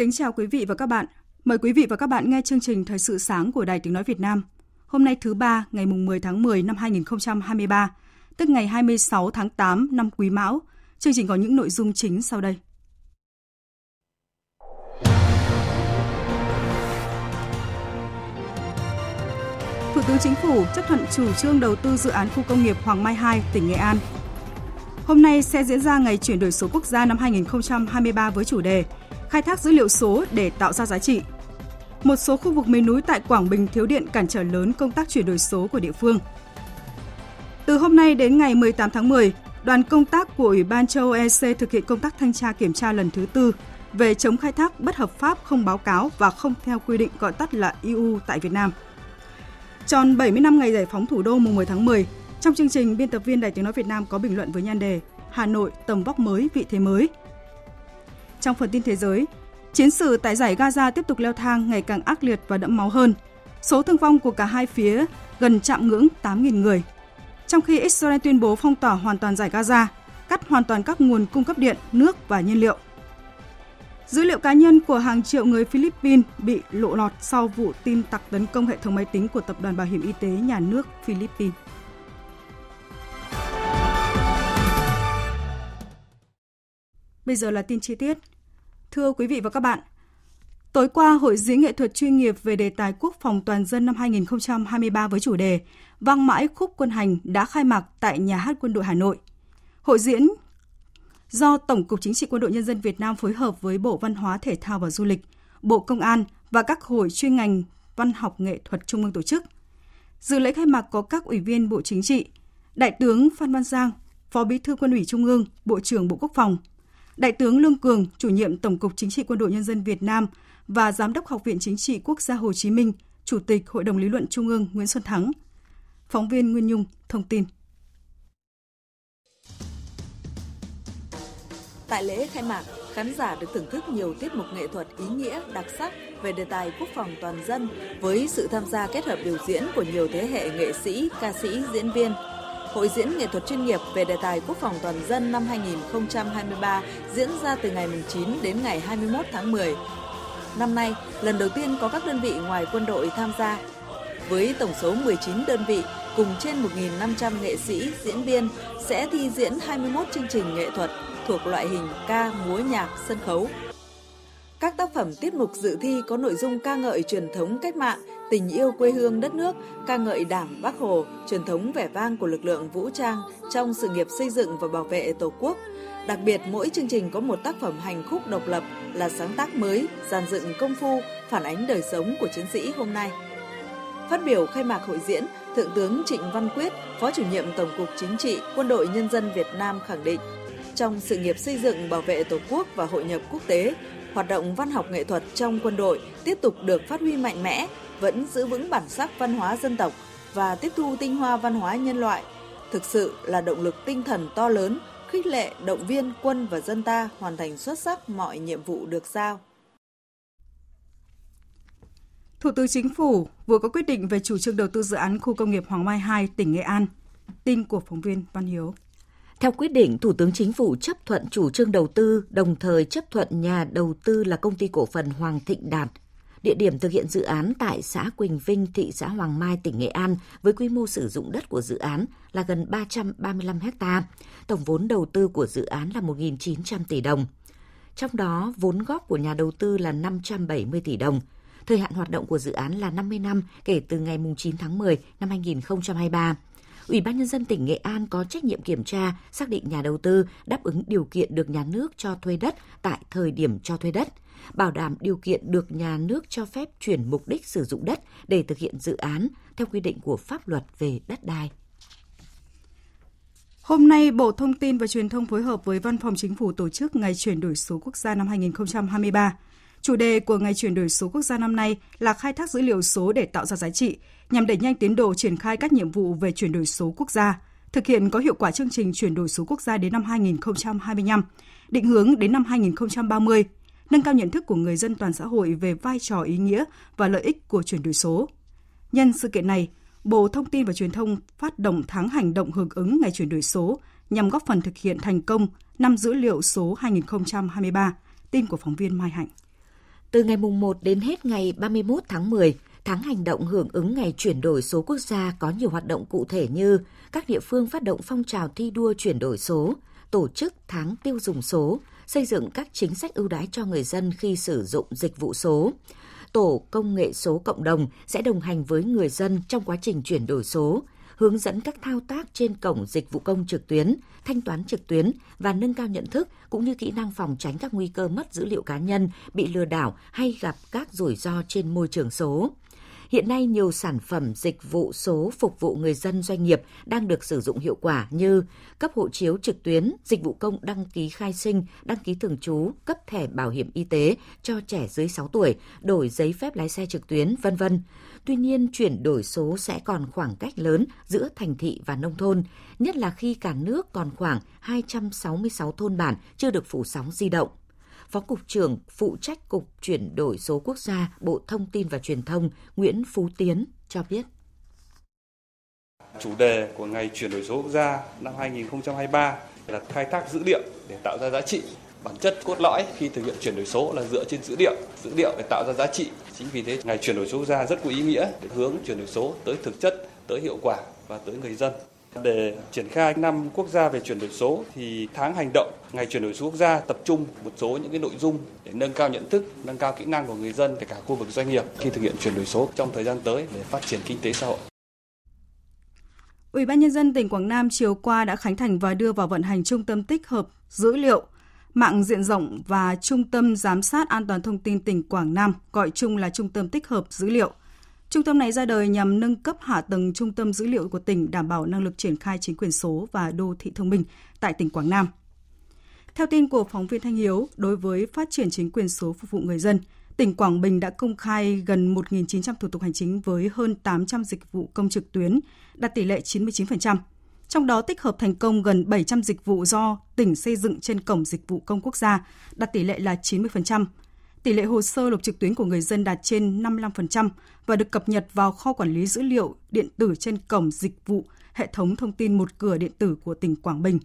Kính chào quý vị và các bạn. Mời quý vị và các bạn nghe chương trình Thời sự sáng của Đài Tiếng Nói Việt Nam. Hôm nay thứ ba, ngày mùng 10 tháng 10 năm 2023, tức ngày 26 tháng 8 năm Quý Mão. Chương trình có những nội dung chính sau đây. Thủ tướng Chính phủ chấp thuận chủ trương đầu tư dự án khu công nghiệp Hoàng Mai 2, tỉnh Nghệ An. Hôm nay sẽ diễn ra ngày chuyển đổi số quốc gia năm 2023 với chủ đề khai thác dữ liệu số để tạo ra giá trị. Một số khu vực miền núi tại Quảng Bình thiếu điện cản trở lớn công tác chuyển đổi số của địa phương. Từ hôm nay đến ngày 18 tháng 10, đoàn công tác của Ủy ban châu Âu EC thực hiện công tác thanh tra kiểm tra lần thứ tư về chống khai thác bất hợp pháp không báo cáo và không theo quy định gọi tắt là EU tại Việt Nam. Tròn 70 năm ngày giải phóng thủ đô mùng 10 tháng 10, trong chương trình biên tập viên Đài Tiếng nói Việt Nam có bình luận với nhan đề Hà Nội tầm vóc mới, vị thế mới – trong phần tin thế giới, chiến sự tại giải Gaza tiếp tục leo thang ngày càng ác liệt và đẫm máu hơn. Số thương vong của cả hai phía gần chạm ngưỡng 8.000 người. Trong khi Israel tuyên bố phong tỏa hoàn toàn giải Gaza, cắt hoàn toàn các nguồn cung cấp điện, nước và nhiên liệu. Dữ liệu cá nhân của hàng triệu người Philippines bị lộ lọt sau vụ tin tặc tấn công hệ thống máy tính của Tập đoàn Bảo hiểm Y tế Nhà nước Philippines. Bây giờ là tin chi tiết. Thưa quý vị và các bạn, tối qua Hội diễn nghệ thuật chuyên nghiệp về đề tài quốc phòng toàn dân năm 2023 với chủ đề Vang mãi khúc quân hành đã khai mạc tại Nhà hát Quân đội Hà Nội. Hội diễn do Tổng cục Chính trị Quân đội Nhân dân Việt Nam phối hợp với Bộ Văn hóa Thể thao và Du lịch, Bộ Công an và các hội chuyên ngành văn học nghệ thuật trung ương tổ chức. Dự lễ khai mạc có các ủy viên Bộ Chính trị, Đại tướng Phan Văn Giang, Phó Bí thư Quân ủy Trung ương, Bộ trưởng Bộ Quốc phòng, Đại tướng Lương Cường, chủ nhiệm Tổng cục Chính trị Quân đội Nhân dân Việt Nam và Giám đốc Học viện Chính trị Quốc gia Hồ Chí Minh, Chủ tịch Hội đồng Lý luận Trung ương Nguyễn Xuân Thắng. Phóng viên Nguyên Nhung thông tin. Tại lễ khai mạc, khán giả được thưởng thức nhiều tiết mục nghệ thuật ý nghĩa, đặc sắc về đề tài quốc phòng toàn dân với sự tham gia kết hợp biểu diễn của nhiều thế hệ nghệ sĩ, ca sĩ, diễn viên – Hội diễn nghệ thuật chuyên nghiệp về đề tài quốc phòng toàn dân năm 2023 diễn ra từ ngày 9 đến ngày 21 tháng 10. Năm nay, lần đầu tiên có các đơn vị ngoài quân đội tham gia. Với tổng số 19 đơn vị cùng trên 1.500 nghệ sĩ, diễn viên sẽ thi diễn 21 chương trình nghệ thuật thuộc loại hình ca, múa nhạc, sân khấu. Các tác phẩm tiết mục dự thi có nội dung ca ngợi truyền thống cách mạng, tình yêu quê hương đất nước, ca ngợi Đảng, Bác Hồ, truyền thống vẻ vang của lực lượng vũ trang trong sự nghiệp xây dựng và bảo vệ Tổ quốc. Đặc biệt, mỗi chương trình có một tác phẩm hành khúc độc lập là sáng tác mới, dàn dựng công phu, phản ánh đời sống của chiến sĩ hôm nay. Phát biểu khai mạc hội diễn, Thượng tướng Trịnh Văn Quyết, Phó chủ nhiệm Tổng cục Chính trị Quân đội Nhân dân Việt Nam khẳng định, trong sự nghiệp xây dựng bảo vệ Tổ quốc và hội nhập quốc tế, hoạt động văn học nghệ thuật trong quân đội tiếp tục được phát huy mạnh mẽ, vẫn giữ vững bản sắc văn hóa dân tộc và tiếp thu tinh hoa văn hóa nhân loại, thực sự là động lực tinh thần to lớn, khích lệ động viên quân và dân ta hoàn thành xuất sắc mọi nhiệm vụ được giao. Thủ tướng Chính phủ vừa có quyết định về chủ trương đầu tư dự án khu công nghiệp Hoàng Mai 2, tỉnh Nghệ An. Tin của phóng viên Văn Hiếu. Theo quyết định, Thủ tướng Chính phủ chấp thuận chủ trương đầu tư, đồng thời chấp thuận nhà đầu tư là công ty cổ phần Hoàng Thịnh Đạt. Địa điểm thực hiện dự án tại xã Quỳnh Vinh, thị xã Hoàng Mai, tỉnh Nghệ An với quy mô sử dụng đất của dự án là gần 335 ha. Tổng vốn đầu tư của dự án là 1.900 tỷ đồng. Trong đó, vốn góp của nhà đầu tư là 570 tỷ đồng. Thời hạn hoạt động của dự án là 50 năm kể từ ngày 9 tháng 10 năm 2023 Ủy ban Nhân dân tỉnh Nghệ An có trách nhiệm kiểm tra, xác định nhà đầu tư đáp ứng điều kiện được nhà nước cho thuê đất tại thời điểm cho thuê đất, bảo đảm điều kiện được nhà nước cho phép chuyển mục đích sử dụng đất để thực hiện dự án theo quy định của pháp luật về đất đai. Hôm nay, Bộ Thông tin và Truyền thông phối hợp với Văn phòng Chính phủ tổ chức Ngày chuyển đổi số quốc gia năm 2023. Chủ đề của Ngày chuyển đổi số quốc gia năm nay là khai thác dữ liệu số để tạo ra giá trị, nhằm đẩy nhanh tiến độ triển khai các nhiệm vụ về chuyển đổi số quốc gia, thực hiện có hiệu quả chương trình chuyển đổi số quốc gia đến năm 2025, định hướng đến năm 2030, nâng cao nhận thức của người dân toàn xã hội về vai trò ý nghĩa và lợi ích của chuyển đổi số. Nhân sự kiện này, Bộ Thông tin và Truyền thông phát động tháng hành động hưởng ứng ngày chuyển đổi số nhằm góp phần thực hiện thành công năm dữ liệu số 2023. Tin của phóng viên Mai Hạnh. Từ ngày mùng 1 đến hết ngày 31 tháng 10, tháng hành động hưởng ứng ngày chuyển đổi số quốc gia có nhiều hoạt động cụ thể như các địa phương phát động phong trào thi đua chuyển đổi số, tổ chức tháng tiêu dùng số, xây dựng các chính sách ưu đãi cho người dân khi sử dụng dịch vụ số. Tổ công nghệ số cộng đồng sẽ đồng hành với người dân trong quá trình chuyển đổi số, hướng dẫn các thao tác trên cổng dịch vụ công trực tuyến, thanh toán trực tuyến và nâng cao nhận thức cũng như kỹ năng phòng tránh các nguy cơ mất dữ liệu cá nhân, bị lừa đảo hay gặp các rủi ro trên môi trường số. Hiện nay nhiều sản phẩm dịch vụ số phục vụ người dân doanh nghiệp đang được sử dụng hiệu quả như cấp hộ chiếu trực tuyến, dịch vụ công đăng ký khai sinh, đăng ký thường trú, cấp thẻ bảo hiểm y tế cho trẻ dưới 6 tuổi, đổi giấy phép lái xe trực tuyến, vân vân. Tuy nhiên, chuyển đổi số sẽ còn khoảng cách lớn giữa thành thị và nông thôn, nhất là khi cả nước còn khoảng 266 thôn bản chưa được phủ sóng di động. Phó Cục trưởng phụ trách Cục chuyển đổi số quốc gia Bộ Thông tin và Truyền thông Nguyễn Phú Tiến cho biết. Chủ đề của ngày chuyển đổi số quốc gia năm 2023 là khai thác dữ liệu để tạo ra giá trị. Bản chất cốt lõi khi thực hiện chuyển đổi số là dựa trên dữ liệu, dữ liệu để tạo ra giá trị. Chính vì thế ngày chuyển đổi số quốc gia rất có ý nghĩa để hướng chuyển đổi số tới thực chất, tới hiệu quả và tới người dân. Để triển khai năm quốc gia về chuyển đổi số thì tháng hành động ngày chuyển đổi số quốc gia tập trung một số những cái nội dung để nâng cao nhận thức, nâng cao kỹ năng của người dân kể cả khu vực doanh nghiệp khi thực hiện chuyển đổi số trong thời gian tới để phát triển kinh tế xã hội. Ủy ban nhân dân tỉnh Quảng Nam chiều qua đã khánh thành và đưa vào vận hành trung tâm tích hợp dữ liệu mạng diện rộng và trung tâm giám sát an toàn thông tin tỉnh Quảng Nam, gọi chung là trung tâm tích hợp dữ liệu Trung tâm này ra đời nhằm nâng cấp hạ tầng trung tâm dữ liệu của tỉnh đảm bảo năng lực triển khai chính quyền số và đô thị thông minh tại tỉnh Quảng Nam. Theo tin của phóng viên Thanh Hiếu, đối với phát triển chính quyền số phục vụ người dân, tỉnh Quảng Bình đã công khai gần 1.900 thủ tục hành chính với hơn 800 dịch vụ công trực tuyến, đạt tỷ lệ 99%. Trong đó tích hợp thành công gần 700 dịch vụ do tỉnh xây dựng trên cổng dịch vụ công quốc gia, đạt tỷ lệ là 90%, Tỷ lệ hồ sơ nộp trực tuyến của người dân đạt trên 55% và được cập nhật vào kho quản lý dữ liệu điện tử trên cổng dịch vụ hệ thống thông tin một cửa điện tử của tỉnh Quảng Bình.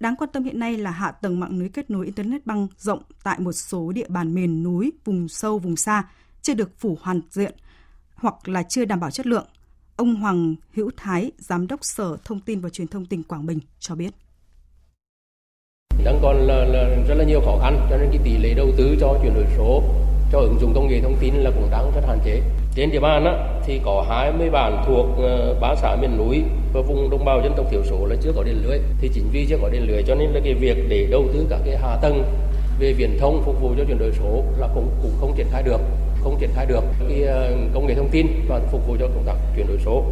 Đáng quan tâm hiện nay là hạ tầng mạng lưới kết nối Internet băng rộng tại một số địa bàn miền núi, vùng sâu, vùng xa chưa được phủ hoàn diện hoặc là chưa đảm bảo chất lượng. Ông Hoàng Hữu Thái, Giám đốc Sở Thông tin và Truyền thông tỉnh Quảng Bình cho biết đang còn là, là rất là nhiều khó khăn cho nên cái tỷ lệ đầu tư cho chuyển đổi số cho ứng dụng công nghệ thông tin là cũng đang rất hạn chế. Trên địa bàn á, thì có 20 bản thuộc ờ, ba xã miền núi và vùng đồng bào dân tộc thiểu số là chưa có điện lưới. Thì chính vì chưa có điện lưới cho nên là cái việc để đầu tư các cái hạ tầng về viễn thông phục vụ cho chuyển đổi số là cũng cũng không triển khai được không triển khai được cái ờ, công nghệ thông tin và phục vụ cho công tác chuyển đổi số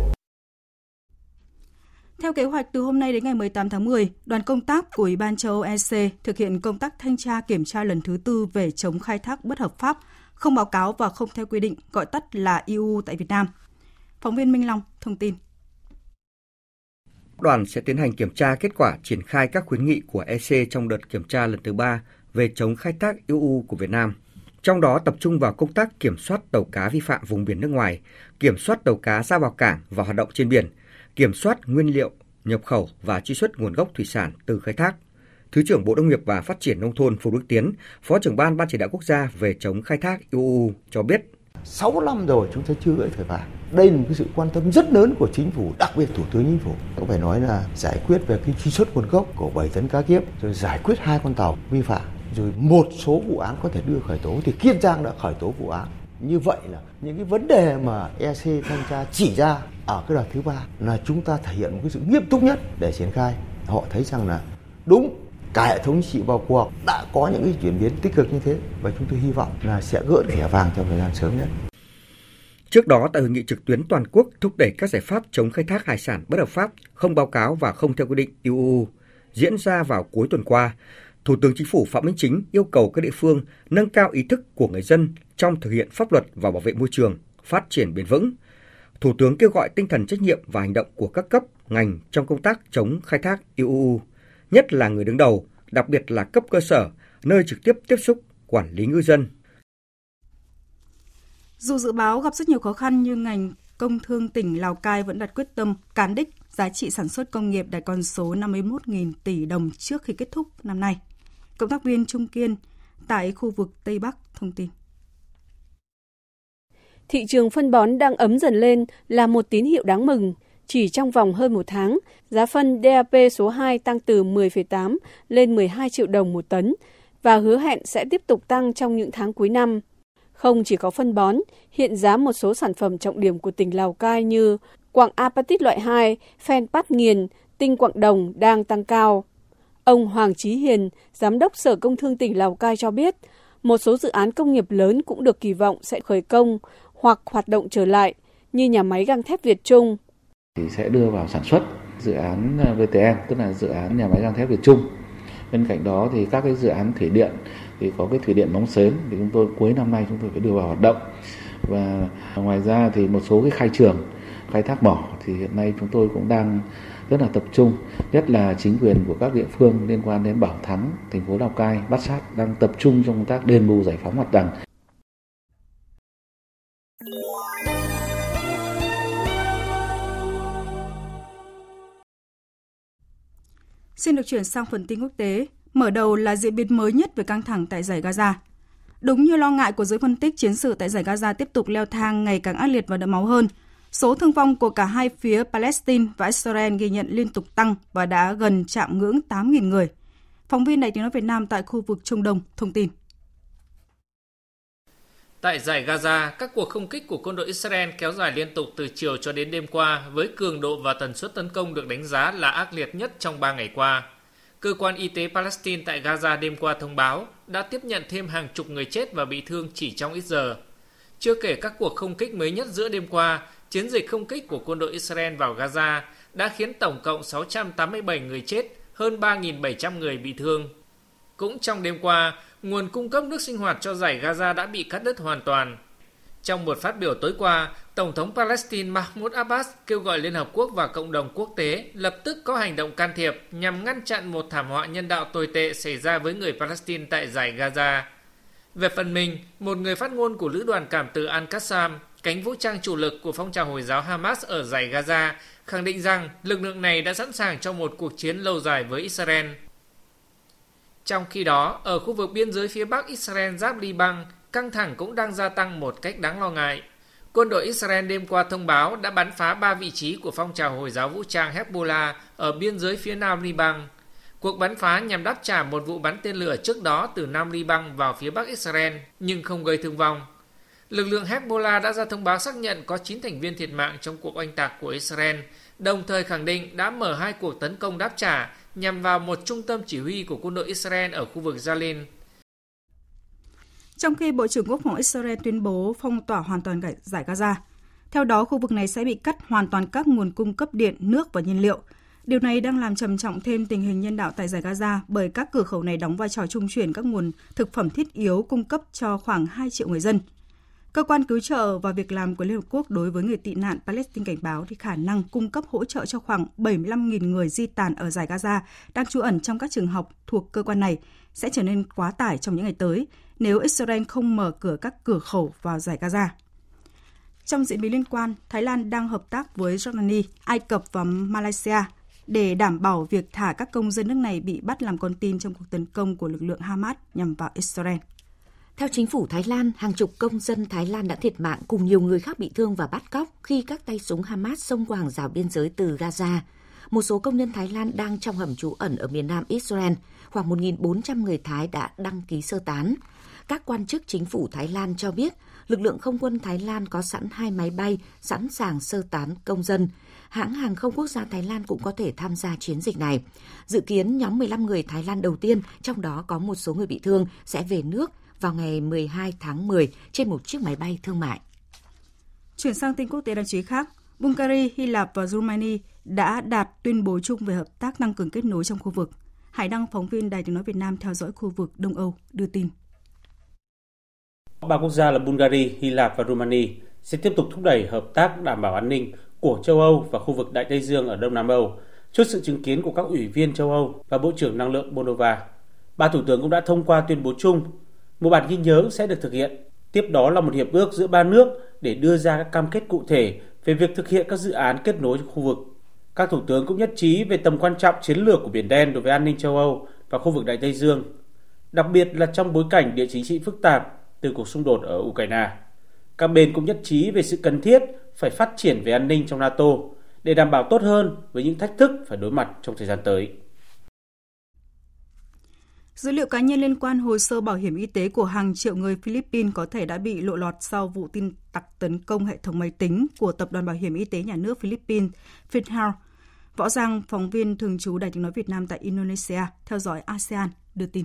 theo kế hoạch, từ hôm nay đến ngày 18 tháng 10, đoàn công tác của Ủy ban châu Âu EC thực hiện công tác thanh tra kiểm tra lần thứ tư về chống khai thác bất hợp pháp, không báo cáo và không theo quy định, gọi tắt là EU tại Việt Nam. Phóng viên Minh Long thông tin. Đoàn sẽ tiến hành kiểm tra kết quả triển khai các khuyến nghị của EC trong đợt kiểm tra lần thứ ba về chống khai thác EU của Việt Nam. Trong đó tập trung vào công tác kiểm soát tàu cá vi phạm vùng biển nước ngoài, kiểm soát tàu cá ra vào cảng và hoạt động trên biển – kiểm soát nguyên liệu, nhập khẩu và truy xuất nguồn gốc thủy sản từ khai thác. Thứ trưởng Bộ Nông nghiệp và Phát triển Nông thôn Phù Đức Tiến, Phó trưởng ban Ban chỉ đạo quốc gia về chống khai thác UU cho biết. 6 năm rồi chúng ta chưa gửi phải vàng. Đây là một cái sự quan tâm rất lớn của chính phủ, đặc biệt Thủ tướng Chính phủ. Có phải nói là giải quyết về cái truy xuất nguồn gốc của 7 tấn cá kiếp, rồi giải quyết hai con tàu vi phạm, rồi một số vụ án có thể đưa khởi tố thì Kiên Giang đã khởi tố vụ án như vậy là những cái vấn đề mà EC thanh tra chỉ ra ở cái đợt thứ ba là chúng ta thể hiện một cái sự nghiêm túc nhất để triển khai. Họ thấy rằng là đúng cả hệ thống trị vào cuộc đã có những cái chuyển biến tích cực như thế và chúng tôi hy vọng là sẽ gỡ thẻ vàng trong thời gian sớm nhất. Trước đó, tại hội nghị trực tuyến toàn quốc thúc đẩy các giải pháp chống khai thác hải sản bất hợp pháp, không báo cáo và không theo quy định UU diễn ra vào cuối tuần qua, Thủ tướng Chính phủ Phạm Minh Chính yêu cầu các địa phương nâng cao ý thức của người dân trong thực hiện pháp luật và bảo vệ môi trường, phát triển bền vững. Thủ tướng kêu gọi tinh thần trách nhiệm và hành động của các cấp, ngành trong công tác chống khai thác IUU, nhất là người đứng đầu, đặc biệt là cấp cơ sở, nơi trực tiếp tiếp xúc quản lý ngư dân. Dù dự báo gặp rất nhiều khó khăn nhưng ngành công thương tỉnh Lào Cai vẫn đặt quyết tâm cán đích giá trị sản xuất công nghiệp đạt con số 51.000 tỷ đồng trước khi kết thúc năm nay. Cộng tác viên Trung Kiên tại khu vực Tây Bắc thông tin. Thị trường phân bón đang ấm dần lên là một tín hiệu đáng mừng. Chỉ trong vòng hơn một tháng, giá phân DAP số 2 tăng từ 10,8 lên 12 triệu đồng một tấn và hứa hẹn sẽ tiếp tục tăng trong những tháng cuối năm. Không chỉ có phân bón, hiện giá một số sản phẩm trọng điểm của tỉnh Lào Cai như quặng apatit loại 2, phen pát nghiền, tinh quặng đồng đang tăng cao. Ông Hoàng Chí Hiền, Giám đốc Sở Công Thương tỉnh Lào Cai cho biết, một số dự án công nghiệp lớn cũng được kỳ vọng sẽ khởi công hoặc hoạt động trở lại, như nhà máy gang thép Việt Trung. Thì sẽ đưa vào sản xuất dự án à, VTM, tức là dự án nhà máy gang thép Việt Trung. Bên cạnh đó thì các cái dự án thủy điện thì có cái thủy điện Móng sến thì chúng tôi cuối năm nay chúng tôi phải đưa vào hoạt động. Và ngoài ra thì một số cái khai trường khai thác mỏ thì hiện nay chúng tôi cũng đang rất là tập trung, nhất là chính quyền của các địa phương liên quan đến Bảo Thắng, thành phố Lào Cai, Bát Sát đang tập trung trong công tác đền bù giải phóng mặt bằng. Xin được chuyển sang phần tin quốc tế. Mở đầu là diễn biến mới nhất về căng thẳng tại giải Gaza. Đúng như lo ngại của giới phân tích, chiến sự tại giải Gaza tiếp tục leo thang ngày càng ác liệt và đẫm máu hơn. Số thương vong của cả hai phía Palestine và Israel ghi nhận liên tục tăng và đã gần chạm ngưỡng 8.000 người. Phóng viên Đài tiếng nói Việt Nam tại khu vực Trung Đông thông tin. Tại giải Gaza, các cuộc không kích của quân đội Israel kéo dài liên tục từ chiều cho đến đêm qua với cường độ và tần suất tấn công được đánh giá là ác liệt nhất trong 3 ngày qua. Cơ quan y tế Palestine tại Gaza đêm qua thông báo đã tiếp nhận thêm hàng chục người chết và bị thương chỉ trong ít giờ. Chưa kể các cuộc không kích mới nhất giữa đêm qua, chiến dịch không kích của quân đội Israel vào Gaza đã khiến tổng cộng 687 người chết, hơn 3.700 người bị thương. Cũng trong đêm qua, nguồn cung cấp nước sinh hoạt cho giải Gaza đã bị cắt đứt hoàn toàn. Trong một phát biểu tối qua, Tổng thống Palestine Mahmoud Abbas kêu gọi Liên Hợp Quốc và cộng đồng quốc tế lập tức có hành động can thiệp nhằm ngăn chặn một thảm họa nhân đạo tồi tệ xảy ra với người Palestine tại giải Gaza. Về phần mình, một người phát ngôn của Lữ đoàn Cảm tử Al-Qassam, cánh vũ trang chủ lực của phong trào Hồi giáo Hamas ở giải Gaza, khẳng định rằng lực lượng này đã sẵn sàng cho một cuộc chiến lâu dài với Israel. Trong khi đó, ở khu vực biên giới phía bắc Israel giáp Liban, căng thẳng cũng đang gia tăng một cách đáng lo ngại. Quân đội Israel đêm qua thông báo đã bắn phá ba vị trí của phong trào Hồi giáo vũ trang Hezbollah ở biên giới phía nam Liban. Cuộc bắn phá nhằm đáp trả một vụ bắn tên lửa trước đó từ Nam Liban vào phía Bắc Israel, nhưng không gây thương vong. Lực lượng Hezbollah đã ra thông báo xác nhận có 9 thành viên thiệt mạng trong cuộc oanh tạc của Israel, đồng thời khẳng định đã mở hai cuộc tấn công đáp trả nhằm vào một trung tâm chỉ huy của quân đội Israel ở khu vực Jalin. Trong khi Bộ trưởng Quốc phòng Israel tuyên bố phong tỏa hoàn toàn giải Gaza, theo đó khu vực này sẽ bị cắt hoàn toàn các nguồn cung cấp điện, nước và nhiên liệu. Điều này đang làm trầm trọng thêm tình hình nhân đạo tại giải Gaza bởi các cửa khẩu này đóng vai trò trung chuyển các nguồn thực phẩm thiết yếu cung cấp cho khoảng 2 triệu người dân. Cơ quan cứu trợ và việc làm của Liên Hợp Quốc đối với người tị nạn Palestine cảnh báo thì khả năng cung cấp hỗ trợ cho khoảng 75.000 người di tản ở giải Gaza đang trú ẩn trong các trường học thuộc cơ quan này sẽ trở nên quá tải trong những ngày tới nếu Israel không mở cửa các cửa khẩu vào giải Gaza. Trong diễn biến liên quan, Thái Lan đang hợp tác với Jordani, Ai Cập và Malaysia để đảm bảo việc thả các công dân nước này bị bắt làm con tin trong cuộc tấn công của lực lượng Hamas nhằm vào Israel. Theo chính phủ Thái Lan, hàng chục công dân Thái Lan đã thiệt mạng cùng nhiều người khác bị thương và bắt cóc khi các tay súng Hamas xông qua hàng rào biên giới từ Gaza. Một số công nhân Thái Lan đang trong hầm trú ẩn ở miền nam Israel. Khoảng 1.400 người Thái đã đăng ký sơ tán. các quan chức chính phủ Thái Lan cho biết lực lượng không quân Thái Lan có sẵn hai máy bay sẵn sàng sơ tán công dân. Hãng hàng không quốc gia Thái Lan cũng có thể tham gia chiến dịch này. Dự kiến nhóm 15 người Thái Lan đầu tiên, trong đó có một số người bị thương, sẽ về nước vào ngày 12 tháng 10 trên một chiếc máy bay thương mại. Chuyển sang tin quốc tế đáng chú ý khác, Bulgaria, Hy Lạp và Romania đã đạt tuyên bố chung về hợp tác tăng cường kết nối trong khu vực. Hải Đăng, phóng viên Đài tiếng nói Việt Nam theo dõi khu vực Đông Âu, đưa tin. Ba quốc gia là Bulgaria, Hy Lạp và Romania sẽ tiếp tục thúc đẩy hợp tác đảm bảo an ninh của châu Âu và khu vực Đại Tây Dương ở Đông Nam Âu trước sự chứng kiến của các ủy viên châu Âu và Bộ trưởng Năng lượng Moldova. Ba thủ tướng cũng đã thông qua tuyên bố chung. Một bản ghi nhớ sẽ được thực hiện. Tiếp đó là một hiệp ước giữa ba nước để đưa ra các cam kết cụ thể về việc thực hiện các dự án kết nối trong khu vực. Các thủ tướng cũng nhất trí về tầm quan trọng chiến lược của Biển Đen đối với an ninh châu Âu và khu vực Đại Tây Dương, đặc biệt là trong bối cảnh địa chính trị phức tạp từ cuộc xung đột ở Ukraine. Các bên cũng nhất trí về sự cần thiết phải phát triển về an ninh trong NATO để đảm bảo tốt hơn với những thách thức phải đối mặt trong thời gian tới. Dữ liệu cá nhân liên quan hồ sơ bảo hiểm y tế của hàng triệu người Philippines có thể đã bị lộ lọt sau vụ tin tặc tấn công hệ thống máy tính của Tập đoàn Bảo hiểm Y tế Nhà nước Philippines, FinHealth. Võ Giang, phóng viên thường trú Đài tiếng nói Việt Nam tại Indonesia, theo dõi ASEAN, đưa tin.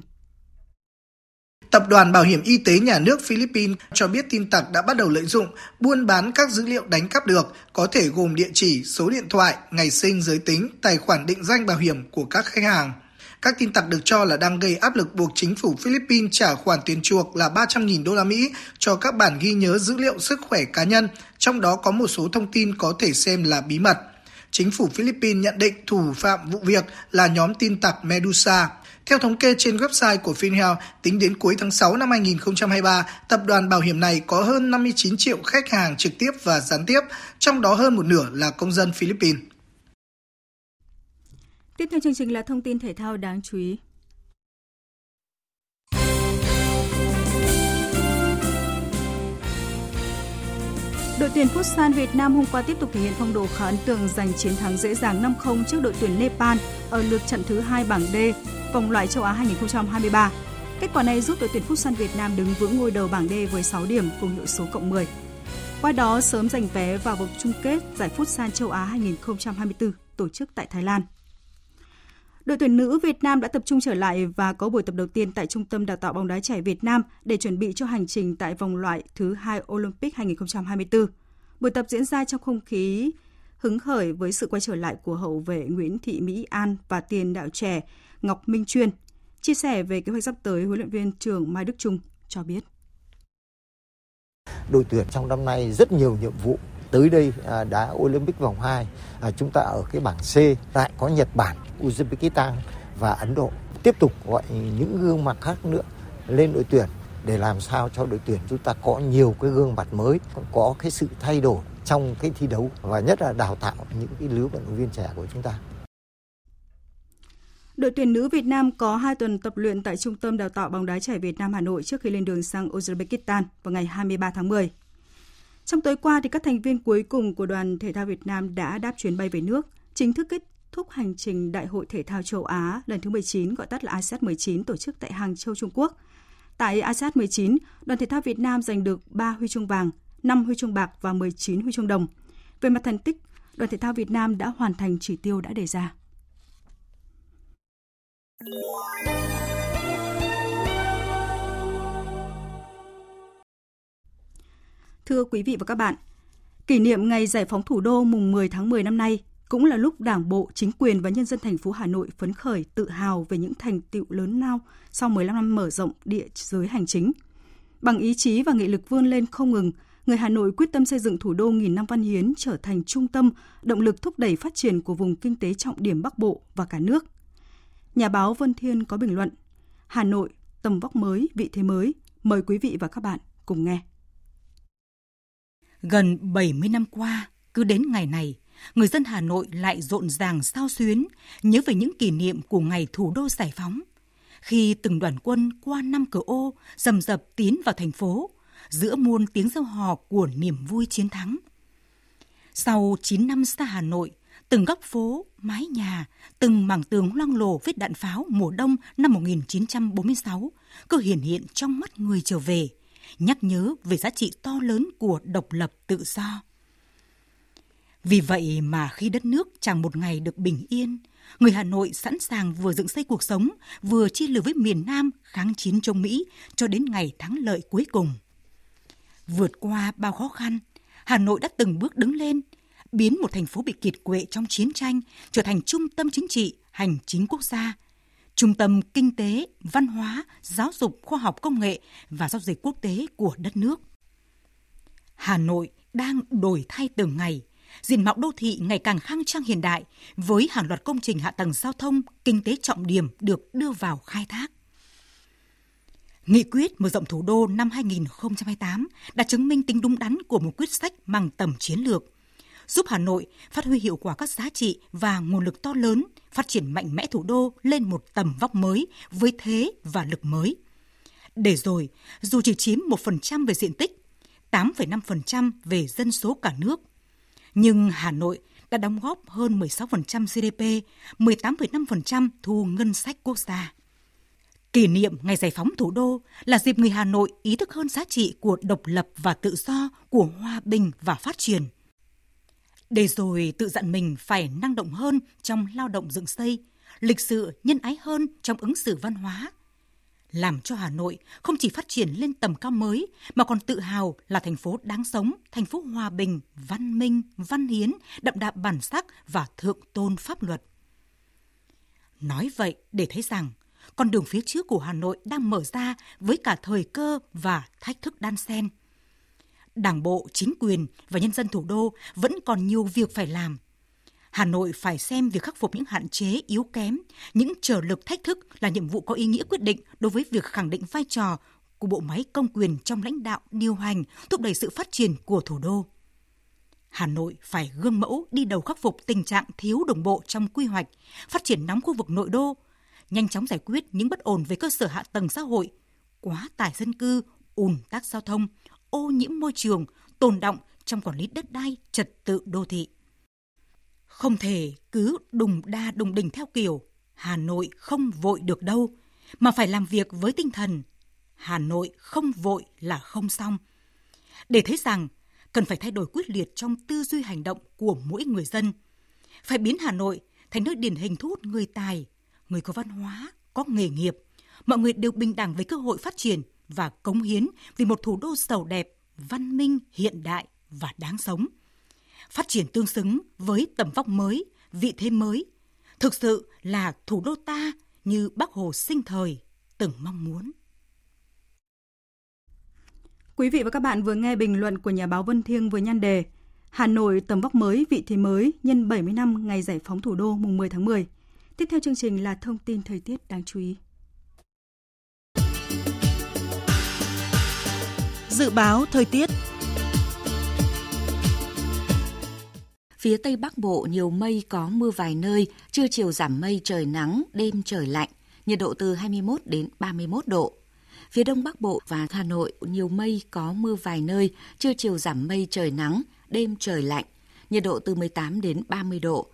Tập đoàn Bảo hiểm Y tế Nhà nước Philippines cho biết tin tặc đã bắt đầu lợi dụng buôn bán các dữ liệu đánh cắp được, có thể gồm địa chỉ, số điện thoại, ngày sinh, giới tính, tài khoản định danh bảo hiểm của các khách hàng. Các tin tặc được cho là đang gây áp lực buộc chính phủ Philippines trả khoản tiền chuộc là 300.000 đô la Mỹ cho các bản ghi nhớ dữ liệu sức khỏe cá nhân, trong đó có một số thông tin có thể xem là bí mật. Chính phủ Philippines nhận định thủ phạm vụ việc là nhóm tin tặc Medusa. Theo thống kê trên website của FinHealth, tính đến cuối tháng 6 năm 2023, tập đoàn bảo hiểm này có hơn 59 triệu khách hàng trực tiếp và gián tiếp, trong đó hơn một nửa là công dân Philippines. Tiếp theo chương trình là thông tin thể thao đáng chú ý. Đội tuyển Futsal Việt Nam hôm qua tiếp tục thể hiện phong độ khá ấn tượng giành chiến thắng dễ dàng 5-0 trước đội tuyển Nepal ở lượt trận thứ hai bảng D, vòng loại châu Á 2023. Kết quả này giúp đội tuyển Futsal Việt Nam đứng vững ngôi đầu bảng D với 6 điểm cùng hiệu số cộng 10. Qua đó sớm giành vé vào vòng chung kết giải Futsal châu Á 2024 tổ chức tại Thái Lan. Đội tuyển nữ Việt Nam đã tập trung trở lại và có buổi tập đầu tiên tại Trung tâm Đào tạo bóng đá trẻ Việt Nam để chuẩn bị cho hành trình tại vòng loại thứ hai Olympic 2024. Buổi tập diễn ra trong không khí hứng khởi với sự quay trở lại của hậu vệ Nguyễn Thị Mỹ An và tiền đạo trẻ Ngọc Minh Chuyên. Chia sẻ về kế hoạch sắp tới, huấn luyện viên trưởng Mai Đức Trung cho biết. Đội tuyển trong năm nay rất nhiều nhiệm vụ tới đây à, đá Olympic vòng 2 à, chúng ta ở cái bảng C lại có Nhật Bản, Uzbekistan và Ấn Độ tiếp tục gọi những gương mặt khác nữa lên đội tuyển để làm sao cho đội tuyển chúng ta có nhiều cái gương mặt mới có cái sự thay đổi trong cái thi đấu và nhất là đào tạo những cái lứa vận động viên trẻ của chúng ta. Đội tuyển nữ Việt Nam có 2 tuần tập luyện tại Trung tâm Đào tạo bóng đá trẻ Việt Nam Hà Nội trước khi lên đường sang Uzbekistan vào ngày 23 tháng 10. Trong tối qua, thì các thành viên cuối cùng của đoàn thể thao Việt Nam đã đáp chuyến bay về nước, chính thức kết thúc hành trình Đại hội Thể thao châu Á lần thứ 19, gọi tắt là ASEAN 19, tổ chức tại Hàng Châu, Trung Quốc. Tại ASEAN 19, đoàn thể thao Việt Nam giành được 3 huy chương vàng, 5 huy chương bạc và 19 huy chương đồng. Về mặt thành tích, đoàn thể thao Việt Nam đã hoàn thành chỉ tiêu đã đề ra. Thưa quý vị và các bạn, kỷ niệm ngày giải phóng thủ đô mùng 10 tháng 10 năm nay cũng là lúc Đảng bộ, chính quyền và nhân dân thành phố Hà Nội phấn khởi tự hào về những thành tựu lớn lao sau 15 năm mở rộng địa giới hành chính. Bằng ý chí và nghị lực vươn lên không ngừng, người Hà Nội quyết tâm xây dựng thủ đô nghìn năm văn hiến trở thành trung tâm, động lực thúc đẩy phát triển của vùng kinh tế trọng điểm Bắc Bộ và cả nước. Nhà báo Vân Thiên có bình luận, Hà Nội, tầm vóc mới, vị thế mới. Mời quý vị và các bạn cùng nghe. Gần 70 năm qua, cứ đến ngày này, người dân Hà Nội lại rộn ràng sao xuyến, nhớ về những kỷ niệm của ngày thủ đô giải phóng. Khi từng đoàn quân qua năm cửa ô, dầm dập tiến vào thành phố, giữa muôn tiếng reo hò của niềm vui chiến thắng. Sau 9 năm xa Hà Nội, từng góc phố, mái nhà, từng mảng tường loang lổ vết đạn pháo mùa đông năm 1946 cứ hiển hiện trong mắt người trở về, nhắc nhớ về giá trị to lớn của độc lập tự do. Vì vậy mà khi đất nước chẳng một ngày được bình yên, người Hà Nội sẵn sàng vừa dựng xây cuộc sống, vừa chi lửa với miền Nam kháng chiến chống Mỹ cho đến ngày thắng lợi cuối cùng. Vượt qua bao khó khăn, Hà Nội đã từng bước đứng lên, biến một thành phố bị kiệt quệ trong chiến tranh trở thành trung tâm chính trị, hành chính quốc gia, trung tâm kinh tế, văn hóa, giáo dục, khoa học công nghệ và giao dịch quốc tế của đất nước. Hà Nội đang đổi thay từng ngày, diện mạo đô thị ngày càng khang trang hiện đại với hàng loạt công trình hạ tầng giao thông, kinh tế trọng điểm được đưa vào khai thác. Nghị quyết mở rộng thủ đô năm 2028 đã chứng minh tính đúng đắn của một quyết sách mang tầm chiến lược, giúp Hà Nội phát huy hiệu quả các giá trị và nguồn lực to lớn, phát triển mạnh mẽ thủ đô lên một tầm vóc mới với thế và lực mới. Để rồi, dù chỉ chiếm 1% về diện tích, 8,5% về dân số cả nước, nhưng Hà Nội đã đóng góp hơn 16% GDP, 18,5% thu ngân sách quốc gia. Kỷ niệm Ngày Giải phóng thủ đô là dịp người Hà Nội ý thức hơn giá trị của độc lập và tự do, của hòa bình và phát triển. Để rồi tự dặn mình phải năng động hơn trong lao động dựng xây, lịch sự nhân ái hơn trong ứng xử văn hóa. Làm cho Hà Nội không chỉ phát triển lên tầm cao mới mà còn tự hào là thành phố đáng sống, thành phố hòa bình, văn minh, văn hiến, đậm đà bản sắc và thượng tôn pháp luật. Nói vậy để thấy rằng con đường phía trước của Hà Nội đang mở ra với cả thời cơ và thách thức đan xen. Đảng bộ, chính quyền và nhân dân thủ đô vẫn còn nhiều việc phải làm. Hà Nội phải xem việc khắc phục những hạn chế yếu kém, những trở lực thách thức là nhiệm vụ có ý nghĩa quyết định đối với việc khẳng định vai trò của bộ máy công quyền trong lãnh đạo, điều hành, thúc đẩy sự phát triển của thủ đô. Hà Nội phải gương mẫu đi đầu khắc phục tình trạng thiếu đồng bộ trong quy hoạch, phát triển nóng khu vực nội đô, nhanh chóng giải quyết những bất ổn về cơ sở hạ tầng xã hội, quá tải dân cư, ùn tắc giao thông, ô nhiễm môi trường, tồn động trong quản lý đất đai, trật tự đô thị. Không thể cứ đùng đa đùng đỉnh theo kiểu Hà Nội không vội được đâu, mà phải làm việc với tinh thần Hà Nội không vội là không xong. Để thấy rằng cần phải thay đổi quyết liệt trong tư duy hành động của mỗi người dân. Phải biến Hà Nội thành nơi điển hình thu hút người tài, người có văn hóa, có nghề nghiệp. Mọi người đều bình đẳng với cơ hội phát triển và cống hiến vì một thủ đô giàu đẹp, văn minh, hiện đại và đáng sống. Phát triển tương xứng với tầm vóc mới, vị thế mới. Thực sự là thủ đô ta như Bác Hồ sinh thời từng mong muốn. Quý vị và các bạn vừa nghe bình luận của nhà báo Vân Thiêng với nhan đề Hà Nội tầm vóc mới, vị thế mới nhân 70 năm ngày giải phóng thủ đô mùng 10 tháng 10. Tiếp theo chương trình là thông tin thời tiết đáng chú ý. Dự báo thời tiết Phía Tây Bắc Bộ nhiều mây có mưa vài nơi, trưa chiều giảm mây trời nắng, đêm trời lạnh, nhiệt độ từ 21 đến 31 độ. Phía Đông Bắc Bộ và Hà Nội nhiều mây có mưa vài nơi, trưa chiều giảm mây trời nắng, đêm trời lạnh, nhiệt độ từ 18 đến 30 độ.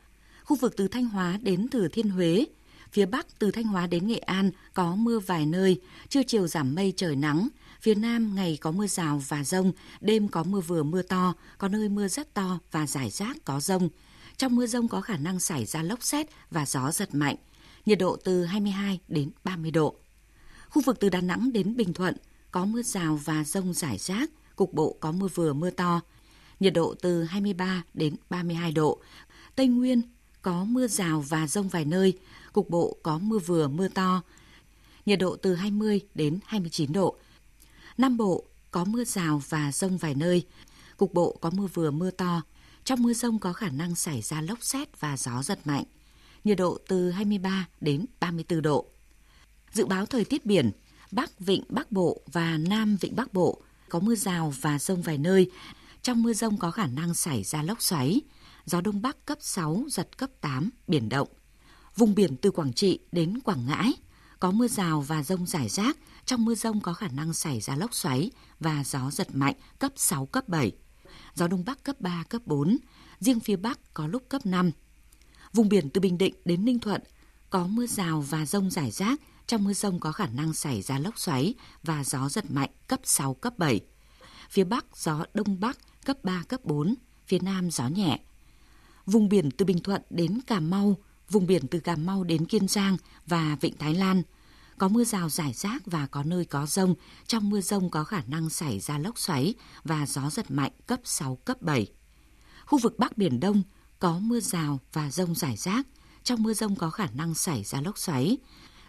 Khu vực từ Thanh Hóa đến Thừa Thiên Huế, phía Bắc từ Thanh Hóa đến Nghệ An có mưa vài nơi, trưa chiều giảm mây trời nắng, Phía Nam ngày có mưa rào và rông, đêm có mưa vừa mưa to, có nơi mưa rất to và rải rác có rông. Trong mưa rông có khả năng xảy ra lốc xét và gió giật mạnh, nhiệt độ từ 22 đến 30 độ. Khu vực từ Đà Nẵng đến Bình Thuận có mưa rào và rông rải rác, cục bộ có mưa vừa mưa to, nhiệt độ từ 23 đến 32 độ. Tây Nguyên có mưa rào và rông vài nơi, cục bộ có mưa vừa mưa to, nhiệt độ từ 20 đến 29 độ. Nam Bộ có mưa rào và rông vài nơi, cục bộ có mưa vừa mưa to. Trong mưa rông có khả năng xảy ra lốc xét và gió giật mạnh. Nhiệt độ từ 23 đến 34 độ. Dự báo thời tiết biển, Bắc Vịnh Bắc Bộ và Nam Vịnh Bắc Bộ có mưa rào và rông vài nơi. Trong mưa rông có khả năng xảy ra lốc xoáy, gió Đông Bắc cấp 6, giật cấp 8, biển động. Vùng biển từ Quảng Trị đến Quảng Ngãi có mưa rào và rông rải rác, trong mưa rông có khả năng xảy ra lốc xoáy và gió giật mạnh cấp 6, cấp 7. Gió Đông Bắc cấp 3, cấp 4. Riêng phía Bắc có lúc cấp 5. Vùng biển từ Bình Định đến Ninh Thuận có mưa rào và rông rải rác, trong mưa rông có khả năng xảy ra lốc xoáy và gió giật mạnh cấp 6, cấp 7. Phía Bắc gió Đông Bắc cấp 3, cấp 4, phía Nam gió nhẹ. Vùng biển từ Bình Thuận đến Cà Mau, vùng biển từ Cà Mau đến Kiên Giang và Vịnh Thái Lan có mưa rào rải rác và có nơi có rông. Trong mưa rông có khả năng xảy ra lốc xoáy và gió giật mạnh cấp 6, cấp 7. Khu vực Bắc Biển Đông có mưa rào và rông rải rác. Trong mưa rông có khả năng xảy ra lốc xoáy.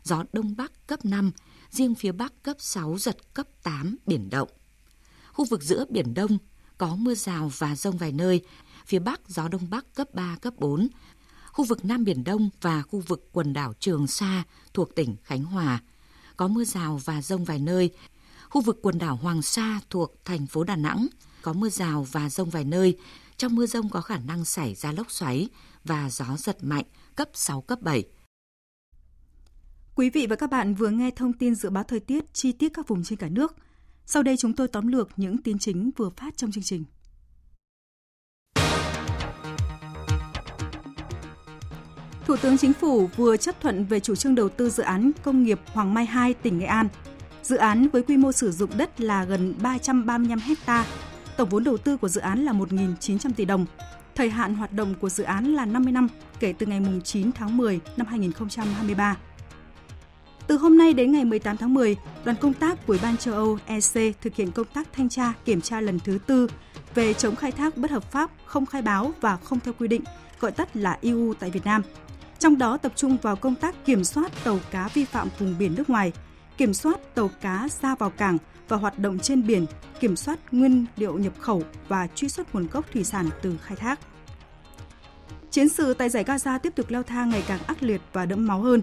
Gió Đông Bắc cấp 5, riêng phía Bắc cấp 6, giật cấp 8, biển động. Khu vực giữa Biển Đông có mưa rào và rông vài nơi. Phía Bắc gió Đông Bắc cấp 3, cấp 4. Khu vực Nam Biển Đông và khu vực quần đảo Trường Sa thuộc tỉnh Khánh Hòa có mưa rào và rông vài nơi. Khu vực quần đảo Hoàng Sa thuộc thành phố Đà Nẵng có mưa rào và rông vài nơi. Trong mưa rông có khả năng xảy ra lốc xoáy và gió giật mạnh cấp 6, cấp 7. Quý vị và các bạn vừa nghe thông tin dự báo thời tiết chi tiết các vùng trên cả nước. Sau đây chúng tôi tóm lược những tin chính vừa phát trong chương trình. Thủ tướng Chính phủ vừa chấp thuận về chủ trương đầu tư dự án công nghiệp Hoàng Mai 2 tỉnh Nghệ An. Dự án với quy mô sử dụng đất là gần 335 ha. Tổng vốn đầu tư của dự án là 1.900 tỷ đồng. Thời hạn hoạt động của dự án là 50 năm kể từ ngày 9 tháng 10 năm 2023. Từ hôm nay đến ngày 18 tháng 10, đoàn công tác của Ủy ban châu Âu EC thực hiện công tác thanh tra kiểm tra lần thứ tư về chống khai thác bất hợp pháp, không khai báo và không theo quy định, gọi tắt là EU tại Việt Nam. Trong đó tập trung vào công tác kiểm soát tàu cá vi phạm vùng biển nước ngoài, kiểm soát tàu cá ra vào cảng và hoạt động trên biển, kiểm soát nguyên liệu nhập khẩu và truy xuất nguồn gốc thủy sản từ khai thác. Chiến sự tại giải Gaza tiếp tục leo thang ngày càng ác liệt và đẫm máu hơn.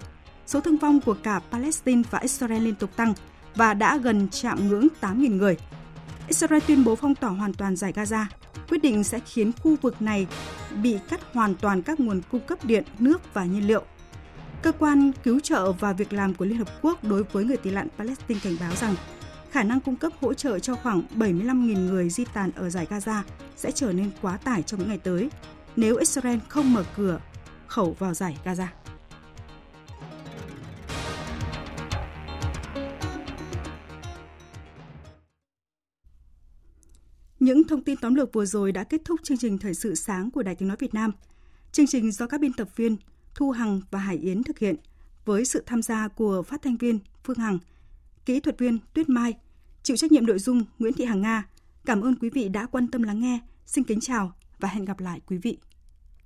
Số thương vong của cả Palestine và Israel liên tục tăng và đã gần chạm ngưỡng 8.000 người. Israel tuyên bố phong tỏa hoàn toàn giải Gaza. Quyết định sẽ khiến khu vực này bị cắt hoàn toàn các nguồn cung cấp điện, nước và nhiên liệu. Cơ quan cứu trợ và việc làm của Liên Hợp Quốc đối với người tị nạn Palestine cảnh báo rằng khả năng cung cấp hỗ trợ cho khoảng 75.000 người di tản ở giải Gaza sẽ trở nên quá tải trong những ngày tới nếu Israel không mở cửa khẩu vào giải Gaza. Những thông tin tóm lược vừa rồi đã kết thúc chương trình Thời sự sáng của Đài Tiếng Nói Việt Nam. Chương trình do các biên tập viên Thu Hằng và Hải Yến thực hiện với sự tham gia của phát thanh viên Phương Hằng, kỹ thuật viên Tuyết Mai, chịu trách nhiệm nội dung Nguyễn Thị Hằng Nga. Cảm ơn quý vị đã quan tâm lắng nghe. Xin kính chào và hẹn gặp lại quý vị.